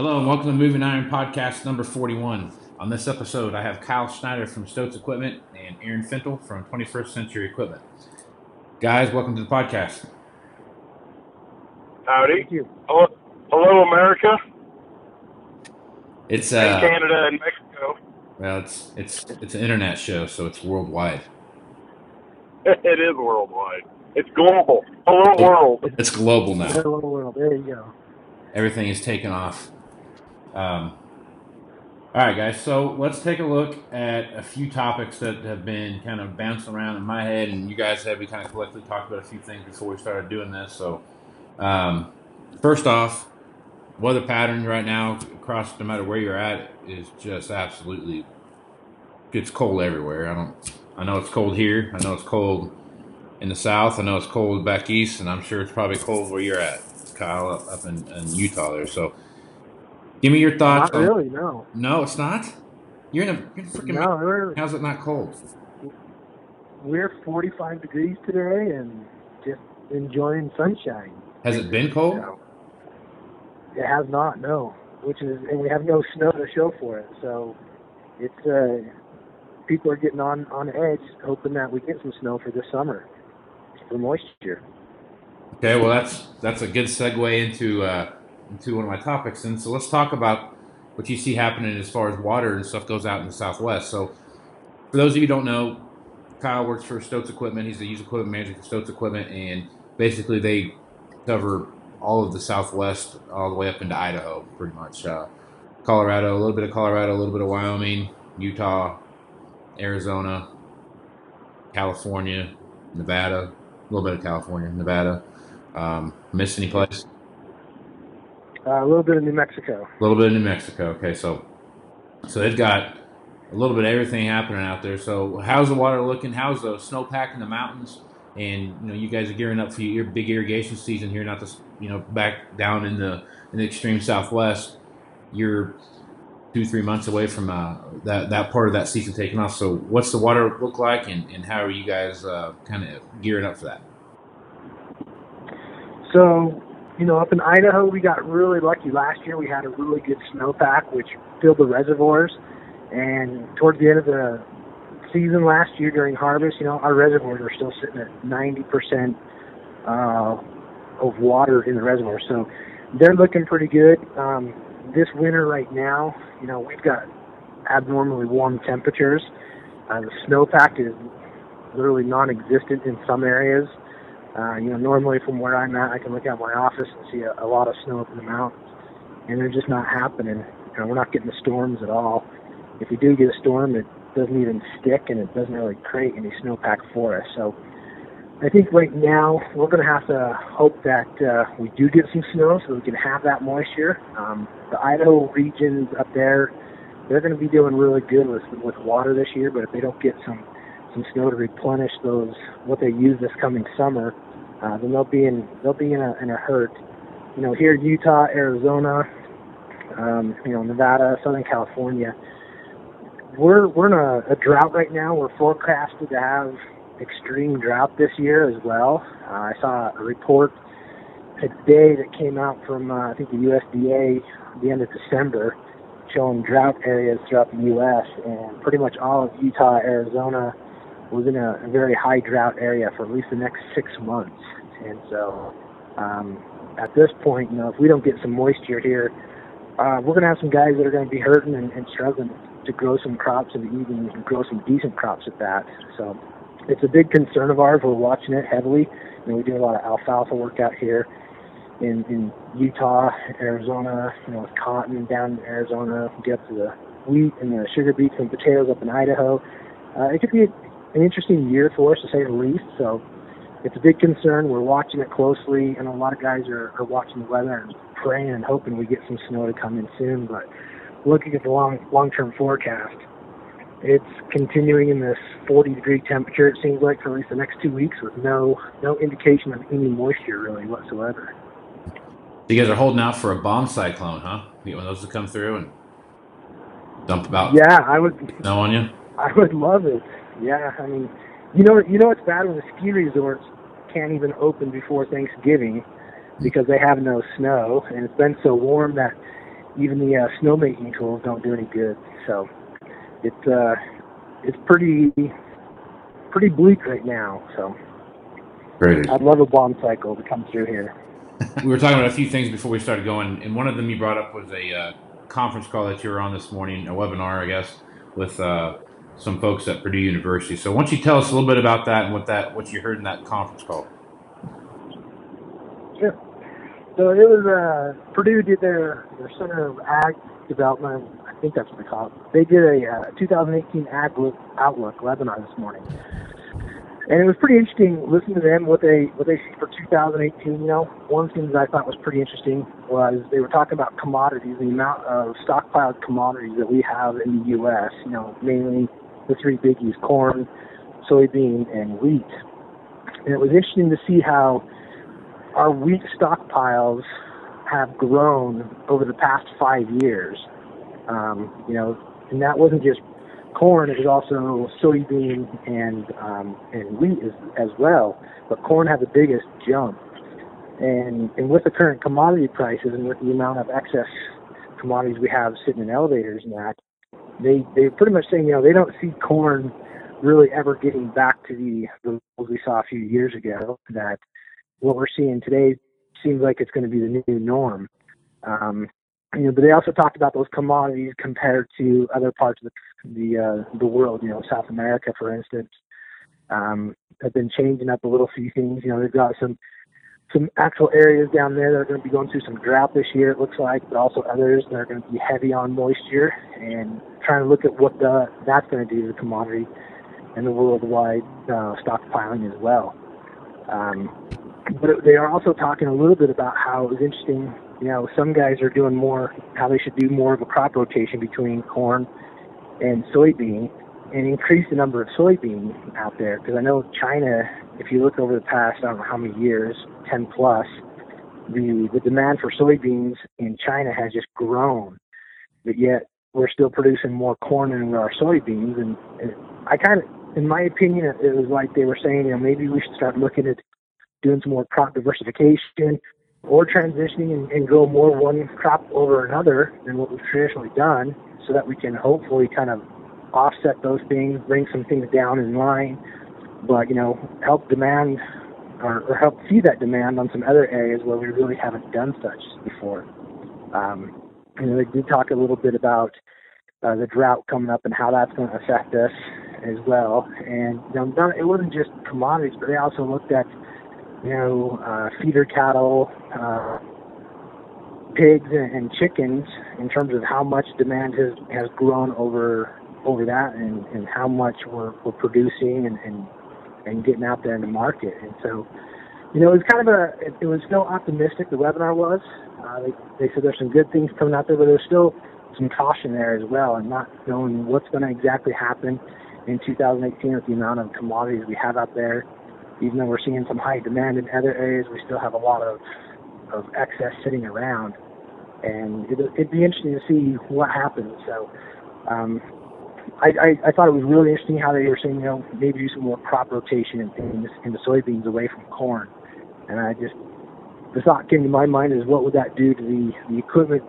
Hello and welcome to Moving Iron Podcast number 41. On this episode, I have Kyle Schneider from Stotz Equipment and Aaron Fintel from 21st Century Equipment. Guys, welcome to the podcast. Howdy. Thank you. Hello, hello America It's and uh, Canada and Mexico. well, it's it's it's an internet show, so it's worldwide. it is worldwide. It's global. Hello world. It's global now. Hello world. There you go. Everything is taken off. Um, all right, guys. So let's take a look at a few topics that have been kind of bouncing around in my head, and you guys have we kind of collectively talked about a few things before we started doing this. So, um, first off, weather patterns right now across no matter where you're at is just absolutely it's cold everywhere. I don't. I know it's cold here. I know it's cold in the south. I know it's cold back east, and I'm sure it's probably cold where you're at, Kyle, up, up in, in Utah there. So, give me your thoughts. Not on- really. No. no, it's not. You're in a you're in freaking. No. How's it not cold? we're 45 degrees today and just enjoying sunshine. Has it been cold? So, it has not. No. Which is and we have no snow to show for it. So it's uh people are getting on on edge, hoping that we get some snow for this summer for moisture. Okay, well that's that's a good segue into uh, into one of my topics, and so let's talk about what you see happening as far as water and stuff goes out in the Southwest. So, for those of you who don't know, Kyle works for Stotz Equipment. He's the used equipment manager for Stotz Equipment, and basically they cover all of the Southwest, all the way up into Idaho, pretty much. Uh, Colorado, a little bit of Colorado, a little bit of Wyoming, Utah, Arizona, California, Nevada, a little bit of California, Nevada. Um, missed any place? Uh, a little bit of New Mexico. A little bit of New Mexico. Okay, so so they've got a little bit of everything happening out there. So how's the water looking? How's the snowpack in the mountains? And you know, you guys are gearing up for your big irrigation season here. Not this, you know, back down in the in the extreme southwest. You're two three months away from uh, that that part of that season taking off. So what's the water look like, and, and how are you guys uh, kind of gearing up for that? So, you know, up in Idaho, we got really lucky last year. We had a really good snowpack, which filled the reservoirs. And towards the end of the season last year during harvest, you know, our reservoirs are still sitting at 90% uh, of water in the reservoir. So they're looking pretty good. Um, this winter right now, you know, we've got abnormally warm temperatures. Uh, the snowpack is literally non-existent in some areas. Uh, you know, normally from where I'm at, I can look out my office and see a, a lot of snow up in the mountains, and they're just not happening. You know, we're not getting the storms at all. If we do get a storm, it doesn't even stick, and it doesn't really create any snowpack for us. So, I think right now we're going to have to hope that uh, we do get some snow, so we can have that moisture. Um, the Idaho regions up there, they're going to be doing really good with with water this year, but if they don't get some some snow to replenish those what they use this coming summer, uh, then they'll be in they'll be in a in a hurt. You know, here in Utah, Arizona, um, you know, Nevada, Southern California, we're we're in a, a drought right now. We're forecasted to have extreme drought this year as well. Uh, I saw a report today that came out from uh, I think the USDA at the end of December showing drought areas throughout the U.S. and pretty much all of Utah, Arizona was in a, very high drought area for at least the next six months. And so, um, at this point, you know, if we don't get some moisture here, uh, we're going to have some guys that are going to be hurting and, and struggling to grow some crops and even grow some decent crops at that. So, it's a big concern of ours. We're watching it heavily. You know, we do a lot of alfalfa work out here in in Utah, Arizona. You know, with cotton down in Arizona. Get to the wheat and the sugar beets and potatoes up in Idaho. Uh, it could be a, an interesting year for us to say the least. So it's a big concern. We're watching it closely, and a lot of guys are, are watching the weather and praying and hoping we get some snow to come in soon. But looking at the long long term forecast, it's continuing in this 40 degree temperature. It seems like for at least the next two weeks, with no no indication of any moisture really whatsoever. You guys are holding out for a bomb cyclone, huh? You want those to come through and dump about Yeah, I would snow on you? I would love it. Yeah, I mean, you know, you know, it's bad when the ski resorts can't even open before Thanksgiving because they have no snow, and it's been so warm that even the uh, snowmaking tools don't do any good. So it's uh, it's pretty pretty bleak right now. So Great. I'd love a bomb cycle to come through here. we were talking about a few things before we started going, and one of them you brought up was a uh, conference call that you were on this morning, a webinar, I guess, with uh, some folks at Purdue University. So, why don't you tell us a little bit about that and what that what you heard in that conference call? Sure. So it was uh, Purdue did their their Center of Ag Development. I think that's what they call it. They did a uh, 2018 Ag Outlook webinar this morning, and it was pretty interesting listening to them what they what they see for 2018. You know, one the things I thought was pretty interesting was they were talking about commodities, the amount of stockpiled commodities that we have in the U.S. You know, mainly the three biggies: corn, soybean, and wheat. And it was interesting to see how our wheat stockpiles have grown over the past five years. Um, you know, and that wasn't just corn; it was also soybean and um, and wheat as, as well. But corn had the biggest jump, and and with the current commodity prices and with the amount of excess commodities we have sitting in elevators and that, they they're pretty much saying you know they don't see corn really ever getting back to the the levels we saw a few years ago. That what we're seeing today seems like it's going to be the new norm. Um, you know, but they also talked about those commodities compared to other parts of the the, uh, the world. You know, South America, for instance, um, have been changing up a little few things. You know, they've got some some actual areas down there that are going to be going through some drought this year. It looks like, but also others that are going to be heavy on moisture and trying to look at what the that's going to do to the commodity and the worldwide uh, stockpiling as well. Um, but they are also talking a little bit about how it was interesting. You know, some guys are doing more, how they should do more of a crop rotation between corn and soybean and increase the number of soybean out there. Because I know China, if you look over the past, I don't know how many years, 10 plus, the, the demand for soybeans in China has just grown. But yet, we're still producing more corn than we are soybeans. And, and I kind of, in my opinion, it was like they were saying, you know, maybe we should start looking at doing some more crop diversification or transitioning and, and grow more one crop over another than what we've traditionally done so that we can hopefully kind of offset those things, bring some things down in line, but, you know, help demand or, or help see that demand on some other areas where we really haven't done such before. Um, you know, they did talk a little bit about uh, the drought coming up and how that's going to affect us as well. And you know, it wasn't just commodities, but they also looked at you know, uh, feeder cattle, uh, pigs, and, chickens in terms of how much demand has has grown over over that, and, and how much we're, we're producing and, and and getting out there in the market. And so, you know, it was kind of a it, it was still optimistic. The webinar was. Uh, they they said there's some good things coming out there, but there's still some caution there as well, and not knowing what's going to exactly happen in 2018 with the amount of commodities we have out there even though we're seeing some high demand in other areas, we still have a lot of of excess sitting around, and it, would be interesting to see what happens. So, um, I, I, I thought it was really interesting how they were saying, you know, maybe do some more crop rotation in, in, in the soybeans away from corn, and I just the thought came to my mind is what would that do to the the equipment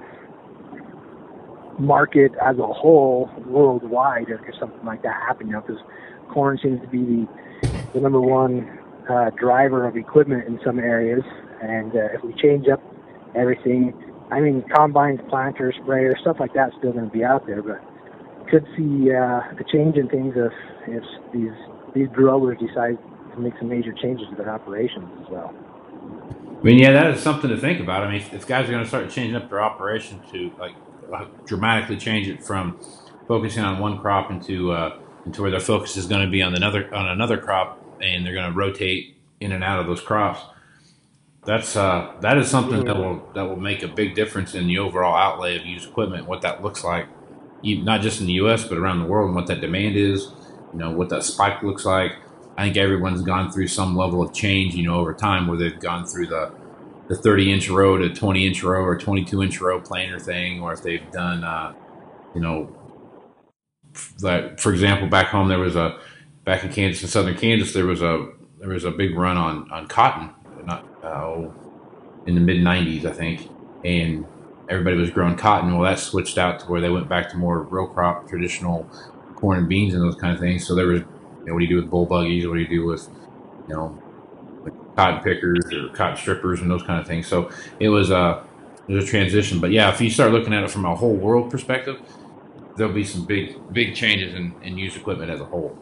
market as a whole worldwide if something like that happened, you know, because corn seems to be the the number one uh, driver of equipment in some areas. And uh, if we change up everything, I mean, combines, planters, sprayers, stuff like that's still going to be out there, but could see uh, a change in things if if these these growers decide to make some major changes to their operations as well. I mean, yeah, that is something to think about. I mean, if, if guys are going to start changing up their operation to like dramatically change it from focusing on one crop into uh, into where their focus is going to be on another on another crop, and they're going to rotate in and out of those crops. That's uh, that is something that will that will make a big difference in the overall outlay of used equipment. What that looks like, not just in the U.S. but around the world, and what that demand is. You know what that spike looks like. I think everyone's gone through some level of change. You know over time where they've gone through the the 30 inch row to 20 inch row or 22 inch row planer thing, or if they've done uh, you know like for example back home there was a back in Kansas, in southern Kansas, there was a there was a big run on on cotton, not uh, in the mid '90s, I think, and everybody was growing cotton. Well, that switched out to where they went back to more row crop, traditional corn and beans and those kind of things. So there was, you know, what do you do with boll buggies? What do you do with, you know, like cotton pickers or cotton strippers and those kind of things. So it was a it was a transition. But yeah, if you start looking at it from a whole world perspective, there'll be some big big changes in, in used equipment as a whole.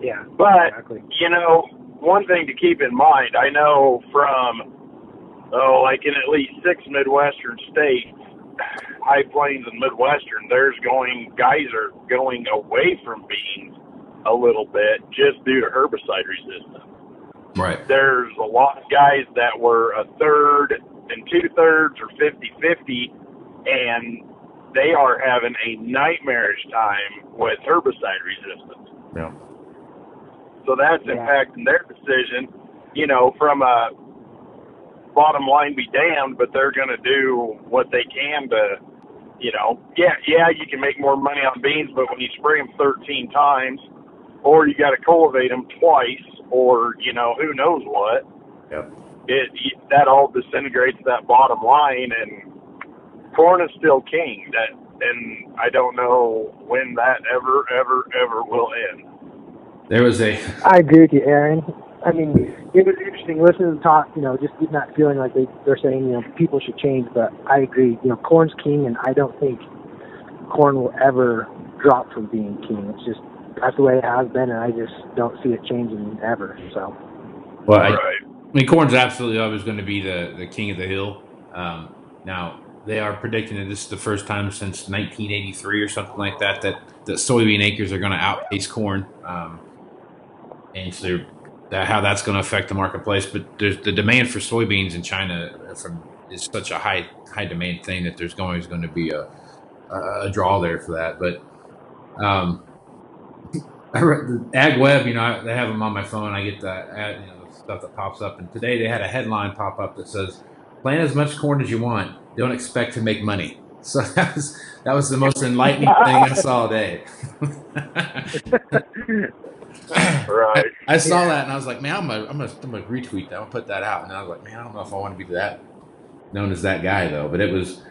Yeah, But exactly. you know, one thing to keep in mind, I know from oh, like in at least six Midwestern states, High Plains and Midwestern, there's going guys are going away from beans a little bit just due to herbicide resistance. Right. There's a lot of guys that were a third and two thirds or 50 50, and they are having a nightmarish time with herbicide resistance. Yeah. So that's Yeah. impacting their decision, you know, from a bottom line be damned, but they're going to do what they can to, you know, yeah, yeah, you can make more money on beans, but when you spray them 13 times, or you got to cultivate them twice, or, you know, who knows what, Yep. it, that all disintegrates that bottom line, and corn is still king. That, and I don't know when that ever, ever, ever will end. There was a I agree with you, Aaron. I mean, it was interesting listening to them talk. You know, just getting that feeling like they they're saying you know people should change. But I agree. You know, corn's king, and I don't think corn will ever drop from being king. It's just that's the way it has been, and I just don't see it changing ever. So well, I, right. I mean, corn's absolutely always going to be the, the king of the hill. Um, now they are predicting that this is the first time since 1983 or something like that that, that soybean acres are going to outpace corn, um, and so they're- that how that's going to affect the marketplace. But there's the demand for soybeans in China from is such a high high demand thing that there's always going to be a, a, draw there for that. But um, I read the Ag Web, you know, I, they have them on my phone. I get that ad, you know, stuff that pops up. And today they had a headline pop up that says, "Plant as much corn as you want. Don't expect to make money." So that was that was the most enlightening thing I saw today. Right. I saw Yeah. that and I was like, man, I'm gonna, I'm gonna, I'm gonna retweet that. I'm gonna put that out. And I was like, man, I don't know if I want to be that known as that guy though. But it was,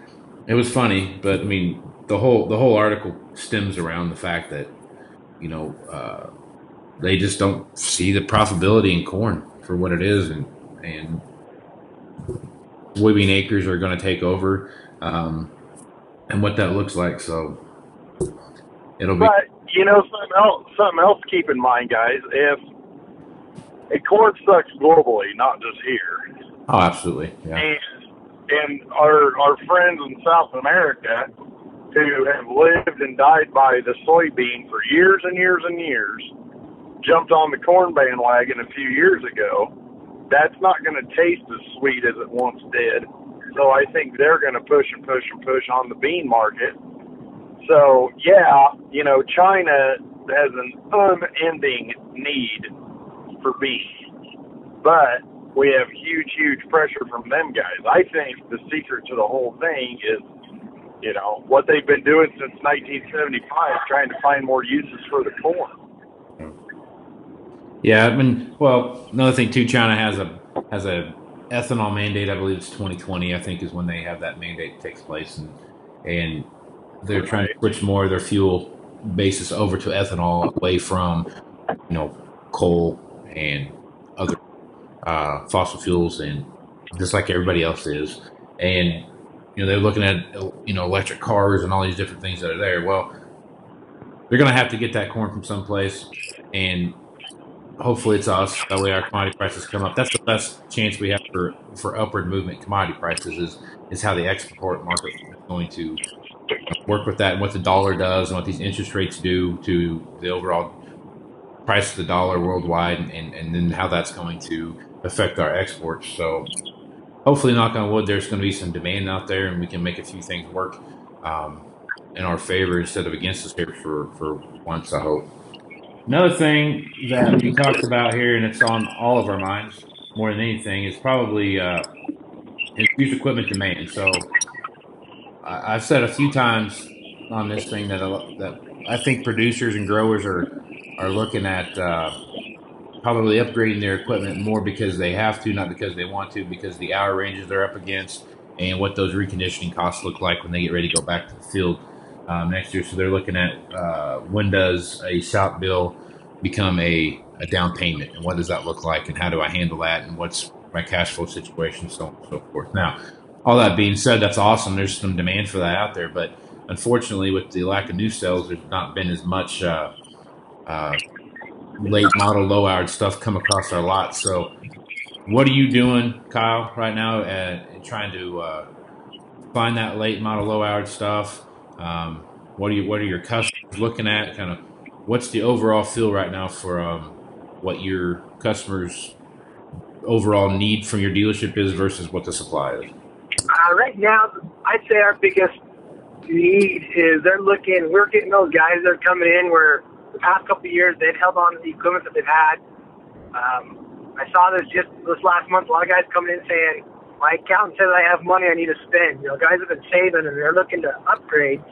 it was funny. But I mean, the whole, the whole article stems around the fact that, you know, uh, they just don't see the profitability in corn for what it is, and and soybean acres are going to take over, um, and what that looks like. So it'll be. But you know something else. Something else to keep in mind, guys. If a corn sucks globally, not just here, Oh, absolutely. Yeah. and and our our friends in South America who have lived and died by the soybean for years and years and years jumped on the corn bandwagon a few years ago. That's not going to taste as sweet as it once did. So I think they're going to push and push and push on the bean market. So yeah, you know, China has an unending need for beef, but we have huge, huge pressure from them guys. I think the secret to the whole thing is, you know, what they've been doing since 1975, trying to find more uses for the corn. Yeah, I mean, well, another thing too, China has a has a ethanol mandate. I believe it's 2020. I think is when they have that mandate takes place, and and they're trying to switch more of their fuel basis over to ethanol away from you know coal and other uh, fossil fuels, and just like everybody else is, and you know they're looking at you know electric cars and all these different things that are there. Well, they're going to have to get that corn from someplace, and hopefully it's us. That way our commodity prices come up. That's the best chance we have for, for upward movement commodity prices is is how the export market is going to work with that and what the dollar does and what these interest rates do to the overall price of the dollar worldwide and, and, then how that's going to affect our exports. So hopefully knock on wood there's going to be some demand out there and we can make a few things work um, in our favor instead of against us here for, for once I hope. Another thing that we talked about here, and it's on all of our minds more than anything, is probably uh, used equipment demand. So I, I've said a few times on this thing that a- that I think producers and growers are are looking at uh, probably upgrading their equipment more because they have to, not because they want to, because the hour ranges they're up against and what those reconditioning costs look like when they get ready to go back to the field um, next year. So they're looking at uh, when does a shop bill become a, a down payment, and what does that look like, and how do I handle that, and what's my cash flow situation, so on and so forth. Now, all that being said, that's awesome. There's some demand for that out there, but unfortunately, with the lack of new sales, there's not been as much uh, uh, late model, low hour stuff come across our lot. So, what are you doing, Kyle, right now, at, trying to uh, find that late model, low hour stuff? Um, what are you? What are your customers looking at? Kind of, what's the overall feel right now for um, what your customers overall need from your dealership is versus what the supply is? Uh, right now, I'd say our biggest need is they're looking. We're getting those guys that are coming in where the past couple of years they've held on to the equipment that they've had. Um, I saw this just this last month. A lot of guys coming in saying, "My accountant says I have money I need to spend." You know, guys have been saving and they're looking to upgrade,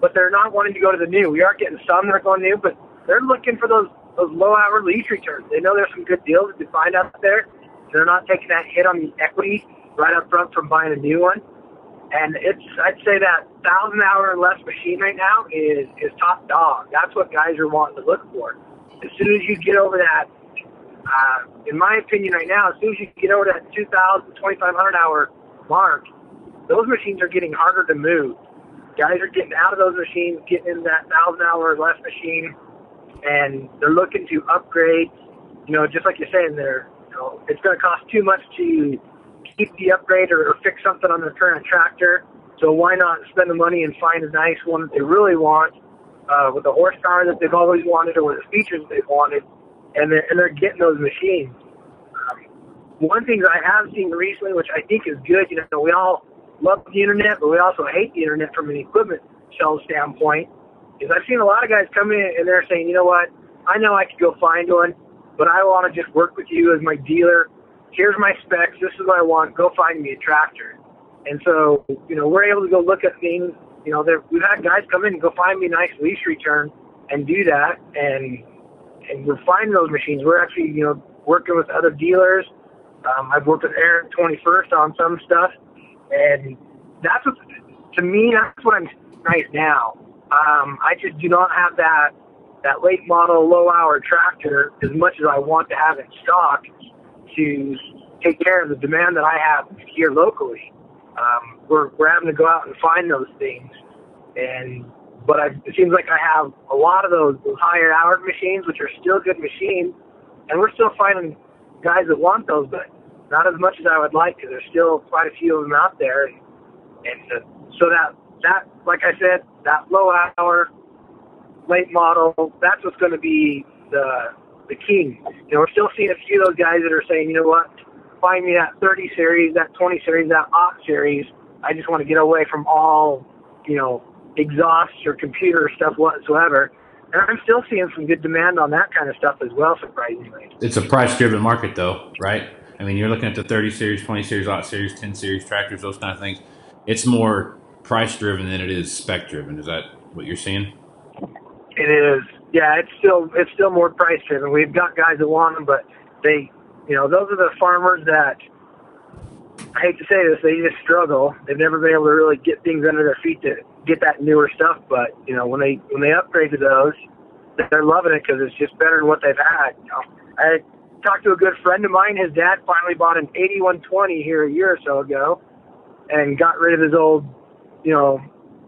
but they're not wanting to go to the new. We are getting some that are going new, but they're looking for those those low hour lease returns. They know there's some good deals to find out there. They're not taking that hit on the equity right up front from buying a new one. And it's I'd say that thousand hour and less machine right now is is top dog. That's what guys are wanting to look for. As soon as you get over that, uh, in my opinion, right now, as soon as you get over that 2,000, 2,500 hour mark, those machines are getting harder to move. Guys are getting out of those machines, getting in that thousand hour or less machine, and they're looking to upgrade. You know, just like you're saying, there, you know, it's going to cost too much to keep the upgrade or, or fix something on their current tractor. So why not spend the money and find a nice one that they really want uh, with the horsepower that they've always wanted or with the features they've wanted, and they're, and they're getting those machines. Um, one thing that I have seen recently, which I think is good, you know, we all love the internet, but we also hate the internet from an equipment sales standpoint, is I've seen a lot of guys come in and they're saying, you know what, I know I could go find one, but I want to just work with you as my dealer here's my specs, this is what I want, go find me a tractor. And so, you know, we're able to go look at things, you know, we've had guys come in and go find me a nice lease return and do that. And, and we're finding those machines. We're actually, you know, working with other dealers. Um, I've worked with Aaron 21st on some stuff. And that's what, to me, that's what I'm nice now. Um, I just do not have that, that late model, low hour tractor as much as I want to have in stock to take care of the demand that I have here locally. Um, we're we're having to go out and find those things, and but I, it seems like I have a lot of those, those higher hour machines, which are still good machines, and we're still finding guys that want those, but not as much as I would like because there's still quite a few of them out there, and, and uh, so that that like I said, that low hour, late model, that's what's going to be the the king. You know, we're still seeing a few of those guys that are saying, you know what, find me that 30 series, that 20 series, that OT series. I just want to get away from all, you know, exhaust or computer stuff whatsoever. And I'm still seeing some good demand on that kind of stuff as well, surprisingly. It's a price driven market, though, right? I mean, you're looking at the 30 series, 20 series, OT series, 10 series tractors, those kind of things. It's more price driven than it is spec driven. Is that what you're seeing? It is yeah, it's still it's still more price driven. We've got guys that want them, but they, you know, those are the farmers that I hate to say this, they just struggle. They've never been able to really get things under their feet to get that newer stuff. But you know, when they when they upgrade to those, they're loving it because it's just better than what they've had. You know, I talked to a good friend of mine. His dad finally bought an 8120 here a year or so ago, and got rid of his old, you know,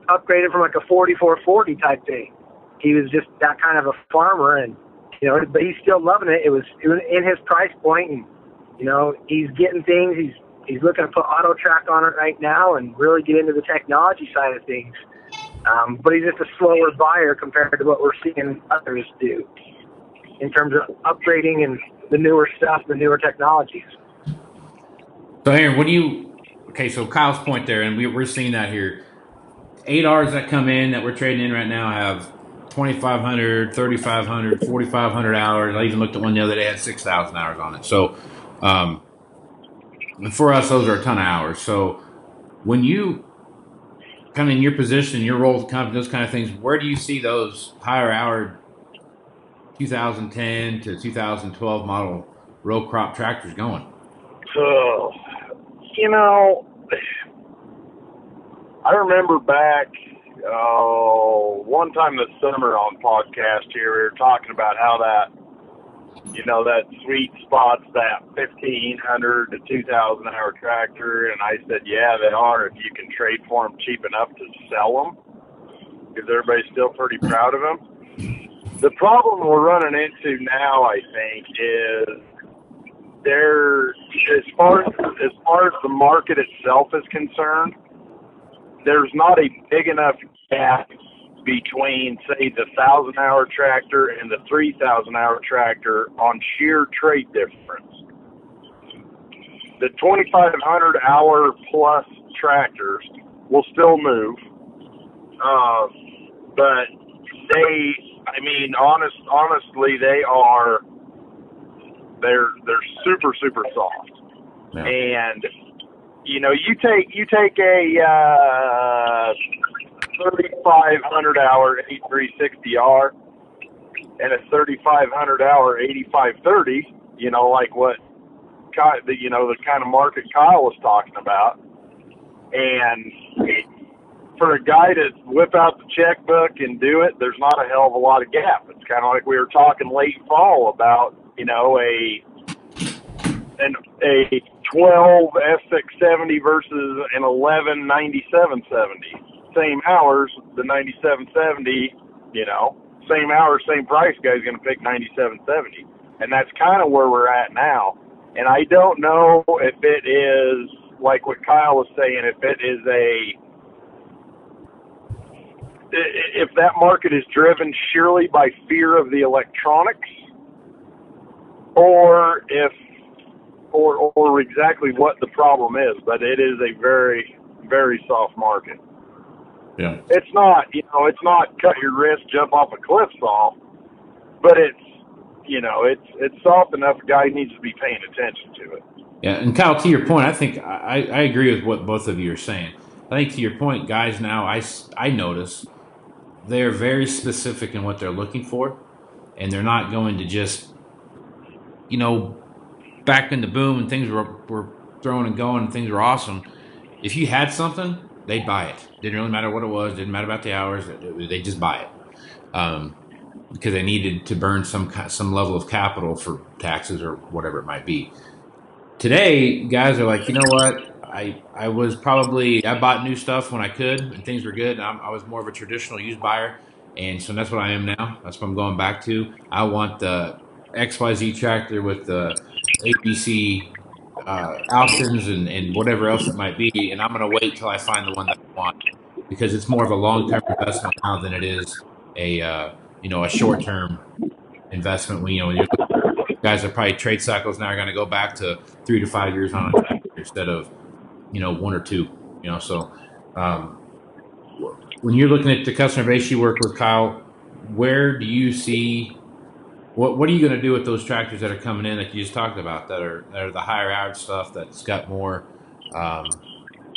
upgraded from like a 4440 type thing he was just that kind of a farmer, and you know, but he's still loving it. It was, it was in his price point, and you know, he's getting things. He's he's looking to put auto track on it right now and really get into the technology side of things. Um, but he's just a slower buyer compared to what we're seeing others do in terms of upgrading and the newer stuff, the newer technologies. So, Aaron, what do you? Okay, so Kyle's point there, and we, we're seeing that here. Eight R's that come in that we're trading in right now have 2,500, 3,500, 4,500 hours. I even looked at one the other day, had 6,000 hours on it. So, um, for us, those are a ton of hours. So, when you kind of in your position, your role, kind of those kind of things, where do you see those higher hour 2010 to 2012 model row crop tractors going? So, you know, I remember back oh one time this summer on podcast here we were talking about how that you know that sweet spot's that fifteen hundred to two thousand hour tractor, and I said, yeah, they are if you can trade for them cheap enough to sell them, because everybody's still pretty proud of them. The problem we're running into now, I think, is there as far as as far as the market itself is concerned, there's not a big enough gap between, say, the thousand hour tractor and the three thousand hour tractor on sheer trade difference. The 2,500 hour plus tractors will still move, uh, but they, I mean, honest, honestly, they are, they're they're super super soft, Yeah. and you know, you take you take a uh, 3,500 hour 8360R and a 3,500 hour 8530. You know, like what, Ky- the you know the kind of market Kyle was talking about, and for a guy to whip out the checkbook and do it, there's not a hell of a lot of gap. It's kind of like we were talking late fall about, you know, a an a 12 S670 versus an 11 9770. Same hours, the 9770, you know, same hours, same price guy's going to pick 9770. And that's kind of where we're at now. And I don't know if it is like what Kyle was saying, if it is a if that market is driven surely by fear of the electronics, or if, or or exactly what the problem is. But it is a very very soft market. Yeah. It's not, you know, it's not cut your wrist, jump off a cliff soft, but it's, you know, it's it's soft enough. A guy needs to be paying attention to it. Yeah, and Kyle, to your point, I think I, I agree with what both of you are saying. I think to your point, guys, now I, I notice they're very specific in what they're looking for, and they're not going to just, you know, back in the boom and things were, were throwing and going and things were awesome. If you had something, they'd buy it. Didn't really matter what it was. Didn't matter about the hours. They just buy it. Um, because they needed to burn some some level of capital for taxes or whatever it might be today guys are like you know what i i was probably i bought new stuff when i could and things were good I'm, i was more of a traditional used buyer and so that's what i am now that's what i'm going back to i want the xyz tractor with the abc uh, options and, and whatever else it might be and i'm going to wait till i find the one that i want because it's more of a long-term investment now than it is a uh, you know a short-term investment when you know when you're guys are probably trade cycles now are going to go back to three to five years on instead of you know one or two you know so um, when you're looking at the customer base you work with kyle where do you see what what are you going to do with those tractors that are coming in that you just talked about that are that are the higher hours stuff that's got more um,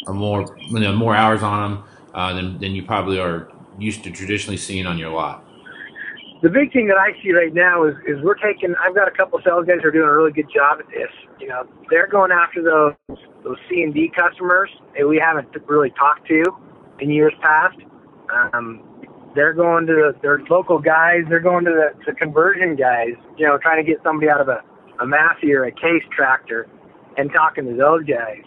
or more you know, more hours on them uh, than, than you probably are used to traditionally seeing on your lot the big thing that I see right now is, is we're taking. I've got a couple sales guys who are doing a really good job at this. You know, they're going after those those C and D customers that we haven't really talked to in years past. Um, they're going to the, their local guys. They're going to the, the conversion guys. You know, trying to get somebody out of a a Massey or a Case tractor, and talking to those guys.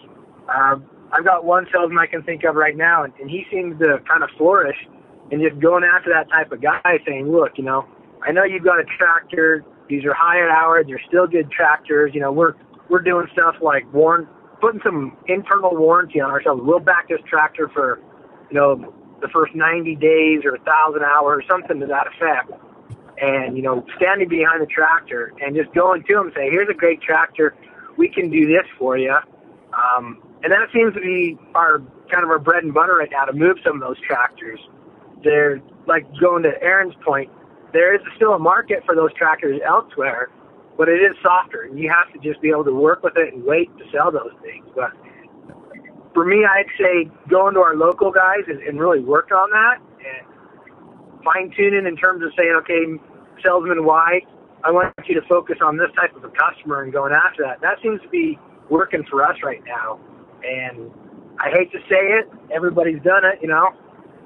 Um, I've got one salesman I can think of right now, and, and he seems to kind of flourish and just going after that type of guy saying, look, you know, I know you've got a tractor. These are higher hours. They're still good tractors. You know, we're we're doing stuff like warn, putting some internal warranty on ourselves. We'll back this tractor for, you know, the first 90 days or a thousand hours, something to that effect. And you know, standing behind the tractor and just going to them and say, here's a great tractor. We can do this for you. Um, and that seems to be our kind of our bread and butter right now to move some of those tractors they're like going to Aaron's point. There is still a market for those tractors elsewhere, but it is softer, and you have to just be able to work with it and wait to sell those things. But for me, I'd say going to our local guys and, and really work on that and fine tuning in terms of saying, okay, salesman Y, I want you to focus on this type of a customer and going after that. That seems to be working for us right now, and I hate to say it, everybody's done it. You know,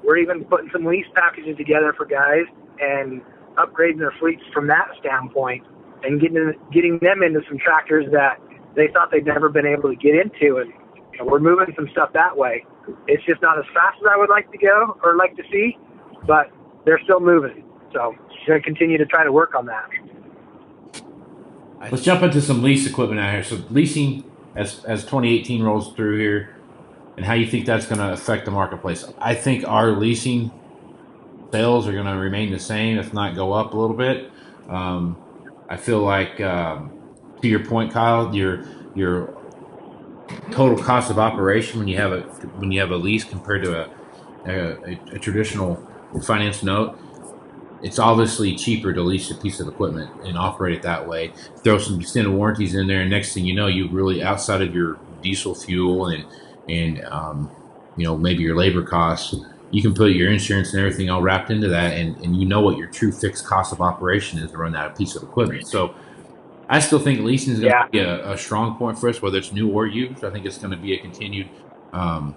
we're even putting some lease packages together for guys and upgrading their fleets from that standpoint and getting getting them into some tractors that they thought they'd never been able to get into, and we're moving some stuff that way. It's just not as fast as I would like to go or like to see, but they're still moving. So, going to continue to try to work on that. Let's jump into some lease equipment out here. So, leasing as as 2018 rolls through here, and how you think that's going to affect the marketplace. I think our leasing sales are going to remain the same, if not go up a little bit. Um, I feel like, um, to your point, Kyle, your your total cost of operation when you have a when you have a lease compared to a a, a traditional finance note, it's obviously cheaper to lease a piece of equipment and operate it that way. Throw some extended warranties in there, and next thing you know, you really outside of your diesel fuel and and um, you know maybe your labor costs you can put your insurance and everything all wrapped into that and, and you know what your true fixed cost of operation is to run that piece of equipment so i still think leasing is going yeah. to be a, a, strong point for us whether it's new or used i think it's going to be a continued um,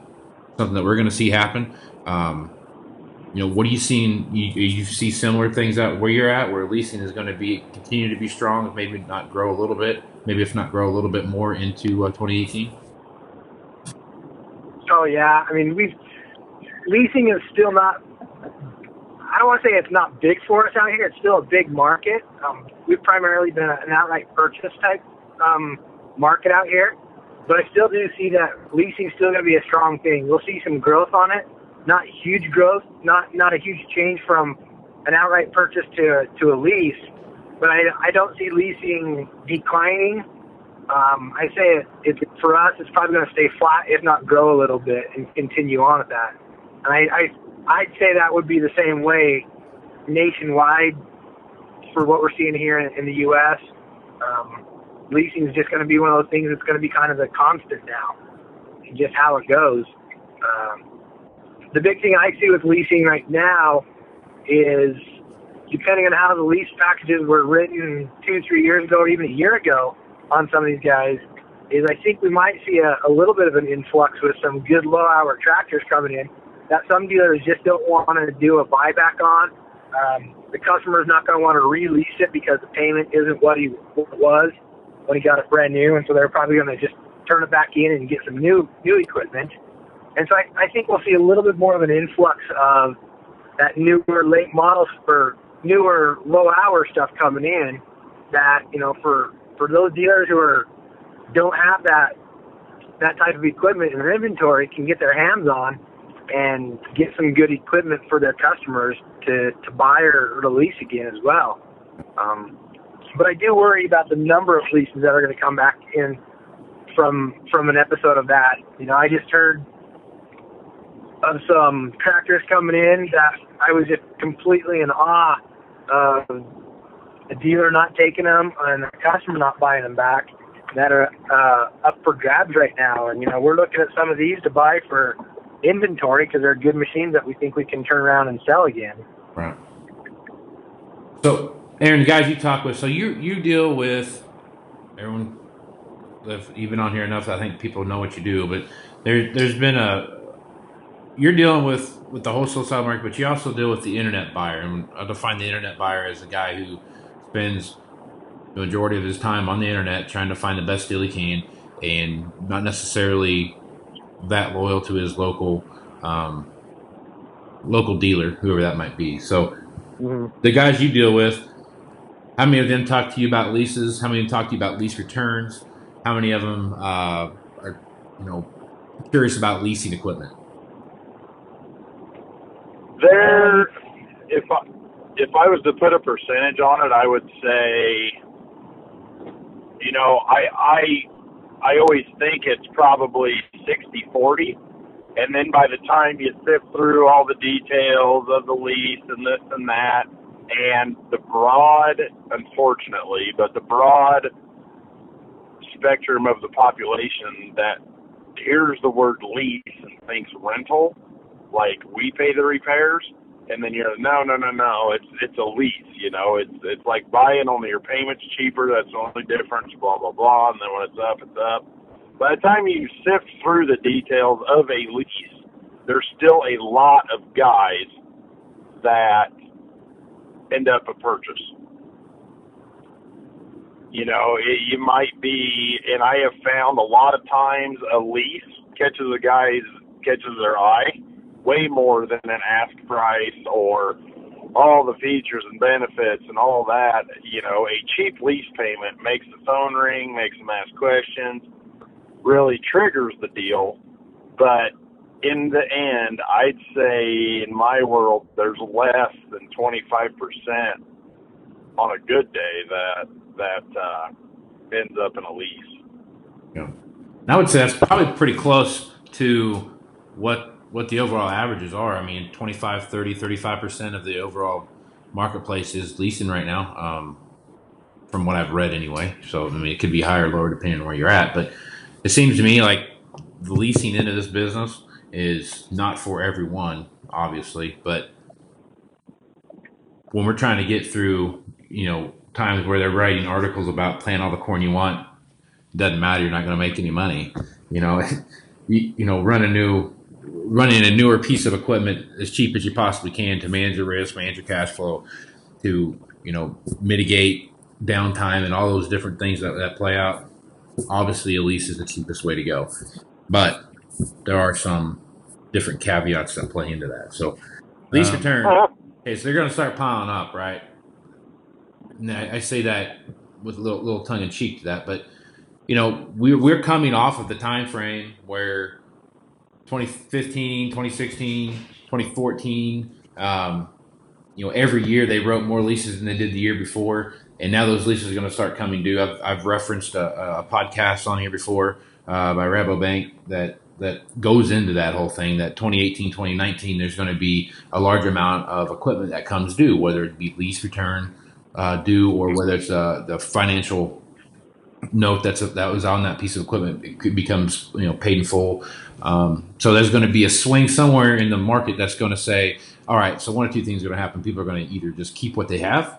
something that we're going to see happen um, you know what are you seeing you, you see similar things out where you're at where leasing is going to be continue to be strong maybe not grow a little bit maybe if not grow a little bit more into uh, 2018 oh yeah i mean we've leasing is still not. I don't want to say it's not big for us out here. It's still a big market. Um, we've primarily been an outright purchase type um, market out here, but I still do see that leasing still going to be a strong thing. We'll see some growth on it, not huge growth, not not a huge change from an outright purchase to to a lease, but I, I don't see leasing declining. Um, I say it, it for us, it's probably going to stay flat, if not grow a little bit, and continue on at that. And I, I I'd say that would be the same way nationwide for what we're seeing here in, in the U.S. Um, leasing is just going to be one of those things that's going to be kind of the constant now, and just how it goes. Um, the big thing I see with leasing right now is depending on how the lease packages were written two, three years ago, or even a year ago on some of these guys, is I think we might see a, a little bit of an influx with some good low hour tractors coming in that some dealers just don't want to do a buyback on. Um, the customer is not going to want to release it because the payment isn't what he was when he got it brand new, and so they're probably going to just turn it back in and get some new new equipment. And so I, I think we'll see a little bit more of an influx of that newer late models for newer low hour stuff coming in. That you know for for those dealers who are don't have that that type of equipment in their inventory can get their hands on and get some good equipment for their customers to, to buy or, to lease again as well. Um, but I do worry about the number of leases that are going to come back in from from an episode of that. You know, I just heard of some tractors coming in that I was just completely in awe of a dealer not taking them and a customer not buying them back that are uh, up for grabs right now. And you know, we're looking at some of these to buy for inventory because they're good machines that we think we can turn around and sell again. Right. So, Aaron, the guys you talk with, so you you deal with everyone. If Even on here enough, I think people know what you do. But there, there's been a you're dealing with with the wholesale side market, but you also deal with the internet buyer. And I define the internet buyer as a guy who spends the majority of his time on the internet trying to find the best deal he can, and not necessarily that loyal to his local um, local dealer, whoever that might be. So mm-hmm. the guys you deal with, how many of them talk to you about leases? How many of them talk to you about lease returns? How many of them uh, are you know curious about leasing equipment? There, if I, if I was to put a percentage on it, I would say, you know, I I I always think it's probably 60 40. And then by the time you sift through all the details of the lease and this and that, and the broad, unfortunately, but the broad spectrum of the population that hears the word lease and thinks rental, like we pay the repairs, and then you're no, no, no, no, it's it's a lease, you know, it's it's like buying only your payments cheaper. That's the only difference. Blah blah blah. And then when it's up, it's up by the time you sift through the details of a lease, there's still a lot of guys that end up a purchase. You know, it, you might be, and I have found a lot of times a lease catches a guy's catches their eye way more than an ask price or all the features and benefits and all that. You know, a cheap lease payment makes the phone ring, makes them ask questions, really triggers the deal. But in the end, I'd say in my world, there's less than 25% on a good day that that uh, ends up in a lease. Yeah. I would say that's probably pretty close to what what the overall averages are. I mean, 25, 30, 35% of the overall marketplace is leasing right now, um, from what I've read anyway. So, I mean, it could be higher or lower depending on where you're at. But it seems to me like the leasing into this business is not for everyone, obviously. But when we're trying to get through, you know, times where they're writing articles about plant all the corn you want, doesn't matter. You're not going to make any money. You know, you, you know, run a new running a newer piece of equipment as cheap as you possibly can to manage your risk, manage your cash flow, to you know mitigate downtime and all those different things that, that play out. Obviously, a lease is the cheapest way to go, but there are some different caveats that play into that. So, lease um, return. Okay, so they're going to start piling up, right? And I, I say that with a little, little tongue in cheek to that, but you know, we're we're coming off of the time frame where 2015, 2016, 2014. Um, you know, every year they wrote more leases than they did the year before, and now those leases are going to start coming due. I've, I've referenced a, a podcast on here before uh, by Rabobank that that goes into that whole thing. That 2018, 2019, there's going to be a large amount of equipment that comes due, whether it be lease return uh, due or whether it's uh, the financial note that's a, that was on that piece of equipment it becomes you know paid in full um, so there's going to be a swing somewhere in the market that's going to say, all right, so one or two things are going to happen. People are going to either just keep what they have,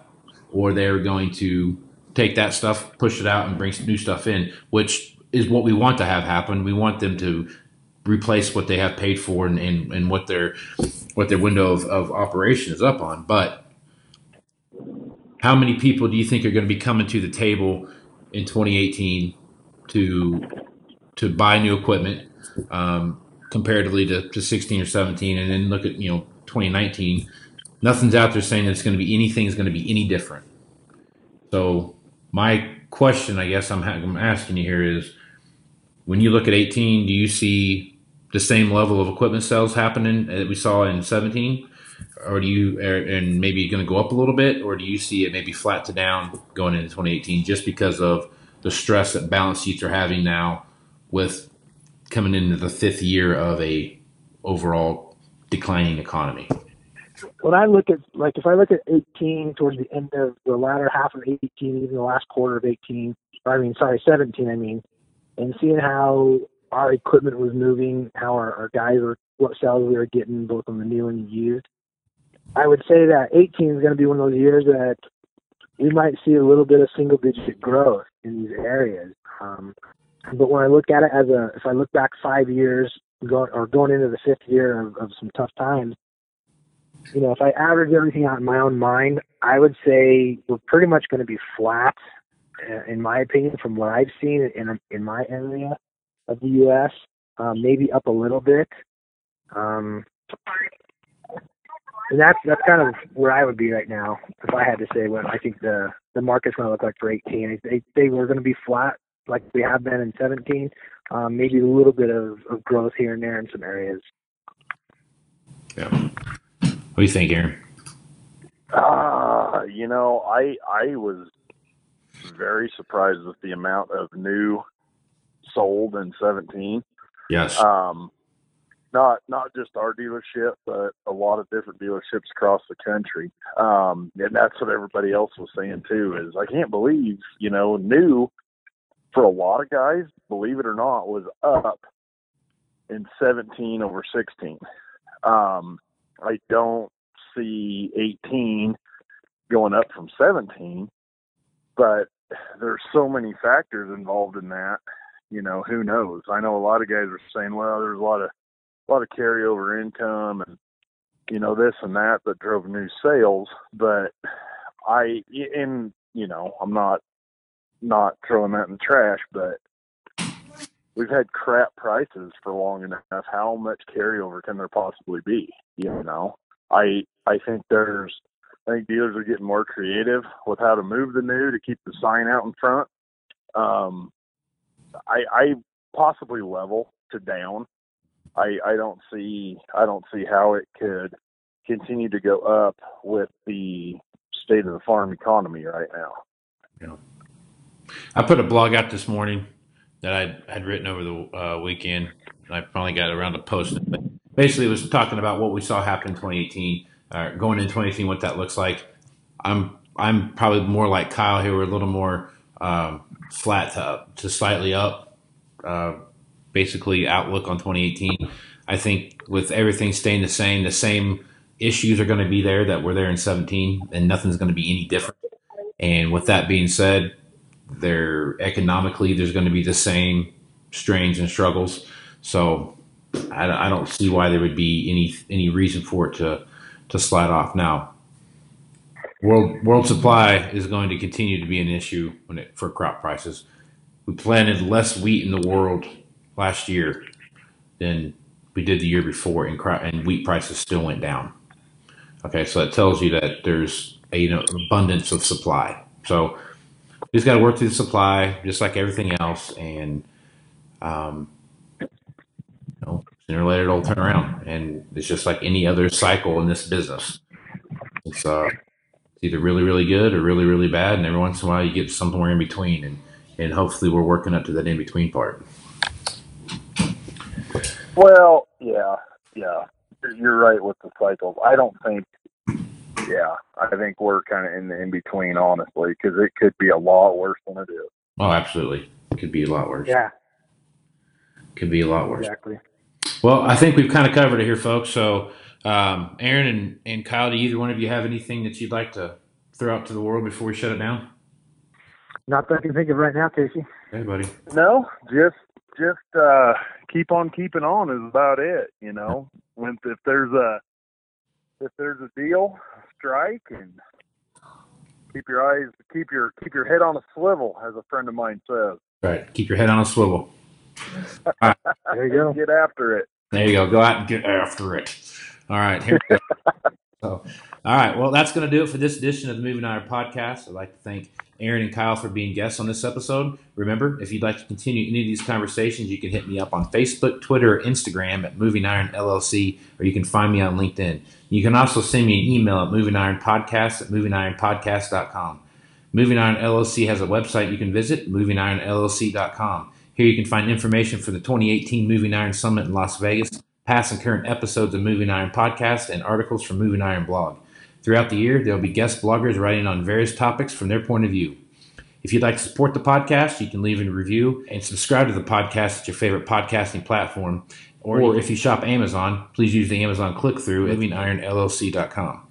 or they're going to take that stuff, push it out, and bring new stuff in, which is what we want to have happen. We want them to replace what they have paid for and, and, and what their what their window of, of operation is up on. But how many people do you think are going to be coming to the table in 2018 to to buy new equipment um, comparatively to, to 16 or 17, and then look at you know 2019. Nothing's out there saying that it's going to be anything is going to be any different. So my question, I guess I'm, ha- I'm asking you here is, when you look at 18, do you see the same level of equipment sales happening that we saw in 17? or do you er, and maybe going to go up a little bit or do you see it maybe flat to down going into 2018 just because of the stress that balance sheets are having now with coming into the fifth year of a overall declining economy? When I look at like if I look at 18 towards the end of the latter half of 18, even the last quarter of 18, or I mean sorry 17, I mean, and seeing how our equipment was moving, how our, our guys were what sales we were getting both on the new and the used. I would say that 18 is going to be one of those years that we might see a little bit of single digit growth in these areas. Um, but when I look at it as a, if I look back five years, going or going into the fifth year of, of some tough times, you know, if I average everything out in my own mind, I would say we're pretty much going to be flat, uh, in my opinion, from what I've seen in in my area of the U.S. Um, maybe up a little bit. Um, and that's that's kind of where I would be right now if I had to say what I think the the market's going to look like for 18. They they were going to be flat like we have been in 17. Um, maybe a little bit of, of growth here and there in some areas. Yeah. What do you think, Aaron? Uh, you know, I I was very surprised with the amount of new sold in 17. Yes. Um, not not just our dealership, but a lot of different dealerships across the country. Um, and that's what everybody else was saying too. Is I can't believe you know new for a lot of guys, believe it or not, was up in 17 over 16. Um, I don't see 18 going up from 17, but there's so many factors involved in that. you know, who knows? I know a lot of guys are saying, well, there's a lot of a lot of carryover income and you know this and that that drove new sales, but I and you know I'm not not throwing that in the trash, but we've had crap prices for long enough. How much carryover can there possibly be? You know, I I think there's I think dealers are getting more creative with how to move the new to keep the sign out in front. Um, I, I possibly level to down. I I don't see I don't see how it could continue to go up with the state of the farm economy right now. Yeah. I put a blog out this morning that I had written over the uh, weekend. I finally got around to posting. But basically, it was talking about what we saw happen in 2018, uh, going in 2018, what that looks like. I'm I'm probably more like Kyle here. We're a little more um, flat to up, to slightly up. Uh, basically, outlook on 2018. I think with everything staying the same, the same issues are going to be there that were there in 17, and nothing's going to be any different. And with that being said, there economically there's going to be the same strains and struggles. So I, I, don't see why there would be any any reason for it to to slide off. Now, world world supply is going to continue to be an issue when it, for crop prices. We planted less wheat in the world last year than we did the year before, and crop, and wheat prices still went down. Okay, so that tells you that there's a, know abundance of supply. So just got to work through the supply, just like everything else, and um, you know, sooner or later it'll turn around. And it's just like any other cycle in this business. It's uh, it's either really really good or really really bad, and every once in a while you get somewhere in between, and and hopefully we're working up to that in between part. Well, yeah, yeah, you're right with the cycles. I don't think. Yeah, I think we're kind of in the in between, honestly, because it could be a lot worse than it is. Oh, absolutely, it could be a lot worse. Yeah, could be a lot worse. Exactly. Well, I think we've kind of covered it here, folks. So, um, Aaron and, and Kyle, do either one of you have anything that you'd like to throw out to the world before we shut it down? Not that I can think of right now, Casey. Hey, buddy. No, just just uh, keep on keeping on is about it. You know, when if there's a if there's a deal, strike and keep your eyes keep your keep your head on a swivel, as a friend of mine says. Right, keep your head on a swivel. Right. there you go. Get after it. There you go. Go out and get after it. All right. Here we go. so, all right. Well, that's going to do it for this edition of the Moving Iron podcast. I'd like to thank Aaron and Kyle for being guests on this episode. Remember, if you'd like to continue any of these conversations, you can hit me up on Facebook, Twitter, or Instagram at Moving Iron LLC, or you can find me on LinkedIn. You can also send me an email at Moving Iron Podcast at movingironpodcast.com. Moving Iron LLC has a website you can visit, movingironllc.com. Here you can find information for the 2018 Moving Iron Summit in Las Vegas, past and current episodes of Moving Iron Podcast, and articles from Moving Iron Blog. Throughout the year, there will be guest bloggers writing on various topics from their point of view. If you'd like to support the podcast, you can leave a review and subscribe to the podcast at your favorite podcasting platform. Or, or if you shop Amazon, please use the Amazon click through at movingironllc.com.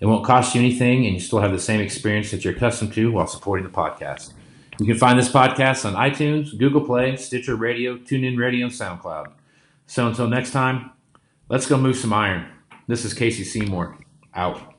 It won't cost you anything, and you still have the same experience that you're accustomed to while supporting the podcast. You can find this podcast on iTunes, Google Play, Stitcher Radio, TuneIn Radio, and SoundCloud. So until next time, let's go move some iron. This is Casey Seymour. Out.